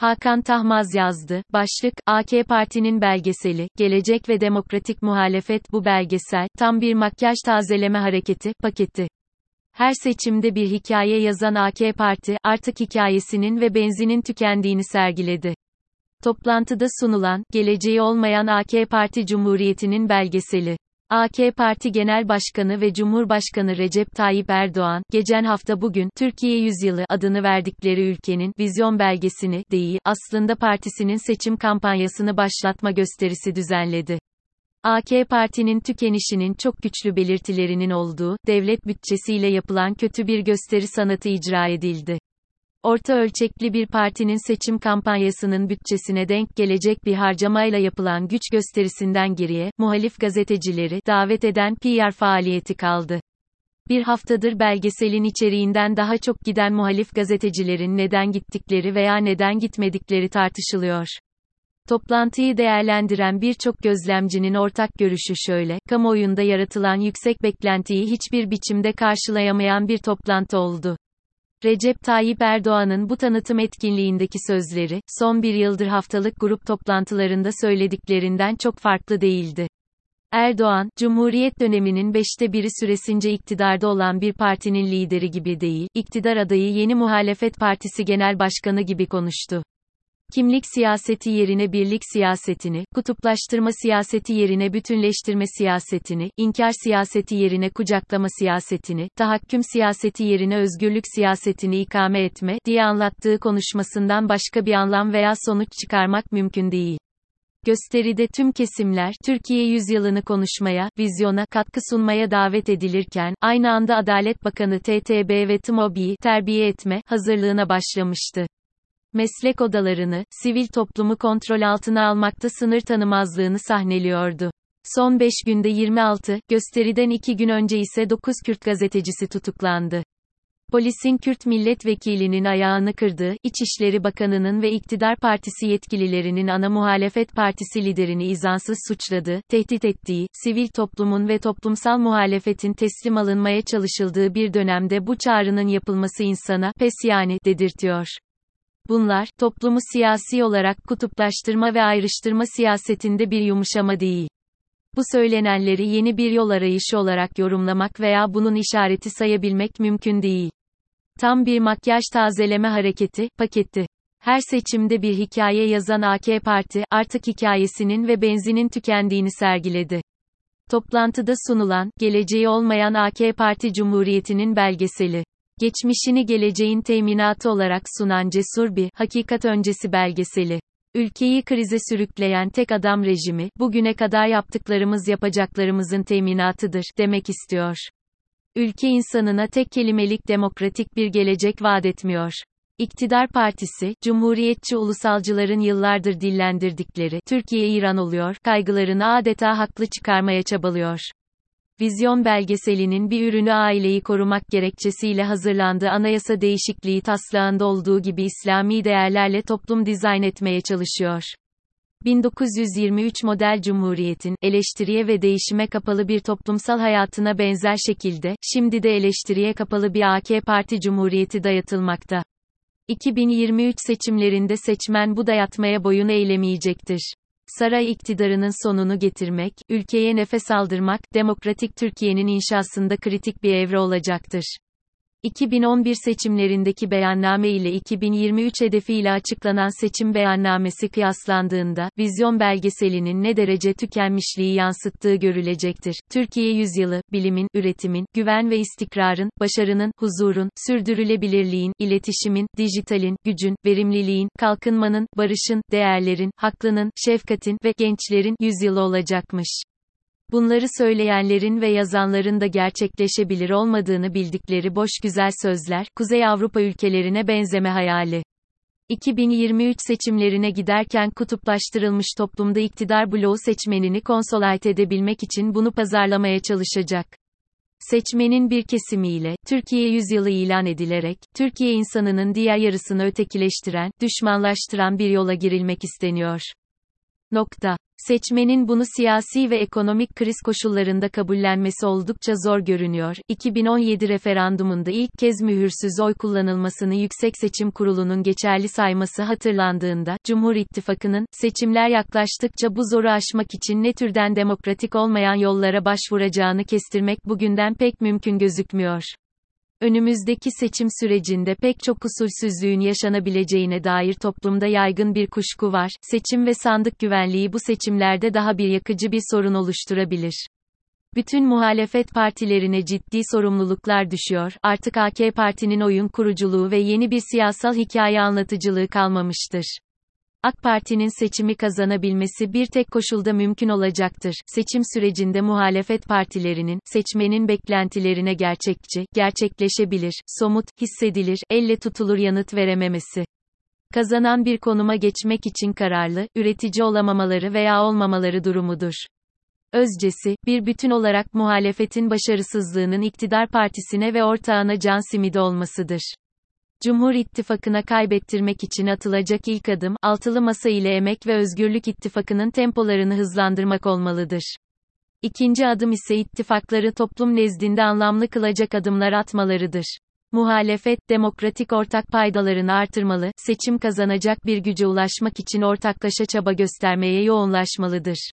Hakan Tahmaz yazdı. Başlık, AK Parti'nin belgeseli, Gelecek ve Demokratik Muhalefet bu belgesel, tam bir makyaj tazeleme hareketi, paketi. Her seçimde bir hikaye yazan AK Parti, artık hikayesinin ve benzinin tükendiğini sergiledi. Toplantıda sunulan, geleceği olmayan AK Parti Cumhuriyeti'nin belgeseli. AK Parti Genel Başkanı ve Cumhurbaşkanı Recep Tayyip Erdoğan, geçen hafta bugün, Türkiye Yüzyılı adını verdikleri ülkenin, vizyon belgesini, değil, aslında partisinin seçim kampanyasını başlatma gösterisi düzenledi. AK Parti'nin tükenişinin çok güçlü belirtilerinin olduğu, devlet bütçesiyle yapılan kötü bir gösteri sanatı icra edildi. Orta ölçekli bir partinin seçim kampanyasının bütçesine denk gelecek bir harcamayla yapılan güç gösterisinden geriye, muhalif gazetecileri davet eden PR faaliyeti kaldı. Bir haftadır belgeselin içeriğinden daha çok giden muhalif gazetecilerin neden gittikleri veya neden gitmedikleri tartışılıyor. Toplantıyı değerlendiren birçok gözlemcinin ortak görüşü şöyle, kamuoyunda yaratılan yüksek beklentiyi hiçbir biçimde karşılayamayan bir toplantı oldu. Recep Tayyip Erdoğan'ın bu tanıtım etkinliğindeki sözleri, son bir yıldır haftalık grup toplantılarında söylediklerinden çok farklı değildi. Erdoğan, Cumhuriyet döneminin beşte biri süresince iktidarda olan bir partinin lideri gibi değil, iktidar adayı yeni muhalefet partisi genel başkanı gibi konuştu. Kimlik siyaseti yerine birlik siyasetini, kutuplaştırma siyaseti yerine bütünleştirme siyasetini, inkar siyaseti yerine kucaklama siyasetini, tahakküm siyaseti yerine özgürlük siyasetini ikame etme diye anlattığı konuşmasından başka bir anlam veya sonuç çıkarmak mümkün değil. Gösteride tüm kesimler, Türkiye yüzyılını konuşmaya, vizyona, katkı sunmaya davet edilirken, aynı anda Adalet Bakanı TTB ve TMOBİ'yi terbiye etme, hazırlığına başlamıştı meslek odalarını, sivil toplumu kontrol altına almakta sınır tanımazlığını sahneliyordu. Son 5 günde 26, gösteriden 2 gün önce ise 9 Kürt gazetecisi tutuklandı. Polisin Kürt milletvekilinin ayağını kırdığı, İçişleri Bakanı'nın ve iktidar partisi yetkililerinin ana muhalefet partisi liderini izansız suçladığı, tehdit ettiği, sivil toplumun ve toplumsal muhalefetin teslim alınmaya çalışıldığı bir dönemde bu çağrının yapılması insana, pes yani, dedirtiyor. Bunlar, toplumu siyasi olarak kutuplaştırma ve ayrıştırma siyasetinde bir yumuşama değil. Bu söylenenleri yeni bir yol arayışı olarak yorumlamak veya bunun işareti sayabilmek mümkün değil. Tam bir makyaj tazeleme hareketi, paketi. Her seçimde bir hikaye yazan AK Parti, artık hikayesinin ve benzinin tükendiğini sergiledi. Toplantıda sunulan, geleceği olmayan AK Parti Cumhuriyeti'nin belgeseli geçmişini geleceğin teminatı olarak sunan cesur bir, hakikat öncesi belgeseli. Ülkeyi krize sürükleyen tek adam rejimi, bugüne kadar yaptıklarımız yapacaklarımızın teminatıdır, demek istiyor. Ülke insanına tek kelimelik demokratik bir gelecek vaat etmiyor. İktidar Partisi, Cumhuriyetçi ulusalcıların yıllardır dillendirdikleri, Türkiye İran oluyor, kaygılarını adeta haklı çıkarmaya çabalıyor. Vizyon belgeselinin bir ürünü aileyi korumak gerekçesiyle hazırlandığı anayasa değişikliği taslağında olduğu gibi İslami değerlerle toplum dizayn etmeye çalışıyor. 1923 model cumhuriyetin, eleştiriye ve değişime kapalı bir toplumsal hayatına benzer şekilde, şimdi de eleştiriye kapalı bir AK Parti cumhuriyeti dayatılmakta. 2023 seçimlerinde seçmen bu dayatmaya boyun eğilemeyecektir saray iktidarının sonunu getirmek, ülkeye nefes aldırmak, demokratik Türkiye'nin inşasında kritik bir evre olacaktır. 2011 seçimlerindeki beyanname ile 2023 hedefiyle açıklanan seçim beyannamesi kıyaslandığında, vizyon belgeselinin ne derece tükenmişliği yansıttığı görülecektir. Türkiye yüzyılı, bilimin, üretimin, güven ve istikrarın, başarının, huzurun, sürdürülebilirliğin, iletişimin, dijitalin, gücün, verimliliğin, kalkınmanın, barışın, değerlerin, haklının, şefkatin ve gençlerin yüzyılı olacakmış. Bunları söyleyenlerin ve yazanların da gerçekleşebilir olmadığını bildikleri boş güzel sözler, Kuzey Avrupa ülkelerine benzeme hayali. 2023 seçimlerine giderken kutuplaştırılmış toplumda iktidar bloğu seçmenini konsolayt edebilmek için bunu pazarlamaya çalışacak. Seçmenin bir kesimiyle, Türkiye yüzyılı ilan edilerek, Türkiye insanının diğer yarısını ötekileştiren, düşmanlaştıran bir yola girilmek isteniyor. Nokta. Seçmenin bunu siyasi ve ekonomik kriz koşullarında kabullenmesi oldukça zor görünüyor. 2017 referandumunda ilk kez mühürsüz oy kullanılmasını Yüksek Seçim Kurulu'nun geçerli sayması hatırlandığında, Cumhur İttifakı'nın, seçimler yaklaştıkça bu zoru aşmak için ne türden demokratik olmayan yollara başvuracağını kestirmek bugünden pek mümkün gözükmüyor. Önümüzdeki seçim sürecinde pek çok usulsüzlüğün yaşanabileceğine dair toplumda yaygın bir kuşku var. Seçim ve sandık güvenliği bu seçimlerde daha bir yakıcı bir sorun oluşturabilir. Bütün muhalefet partilerine ciddi sorumluluklar düşüyor. Artık AK Parti'nin oyun kuruculuğu ve yeni bir siyasal hikaye anlatıcılığı kalmamıştır. AK Parti'nin seçimi kazanabilmesi bir tek koşulda mümkün olacaktır. Seçim sürecinde muhalefet partilerinin, seçmenin beklentilerine gerçekçi, gerçekleşebilir, somut, hissedilir, elle tutulur yanıt verememesi. Kazanan bir konuma geçmek için kararlı, üretici olamamaları veya olmamaları durumudur. Özcesi, bir bütün olarak muhalefetin başarısızlığının iktidar partisine ve ortağına can simidi olmasıdır. Cumhur İttifakı'na kaybettirmek için atılacak ilk adım, altılı masa ile Emek ve Özgürlük İttifakı'nın tempolarını hızlandırmak olmalıdır. İkinci adım ise ittifakları toplum nezdinde anlamlı kılacak adımlar atmalarıdır. Muhalefet, demokratik ortak paydalarını artırmalı, seçim kazanacak bir güce ulaşmak için ortaklaşa çaba göstermeye yoğunlaşmalıdır.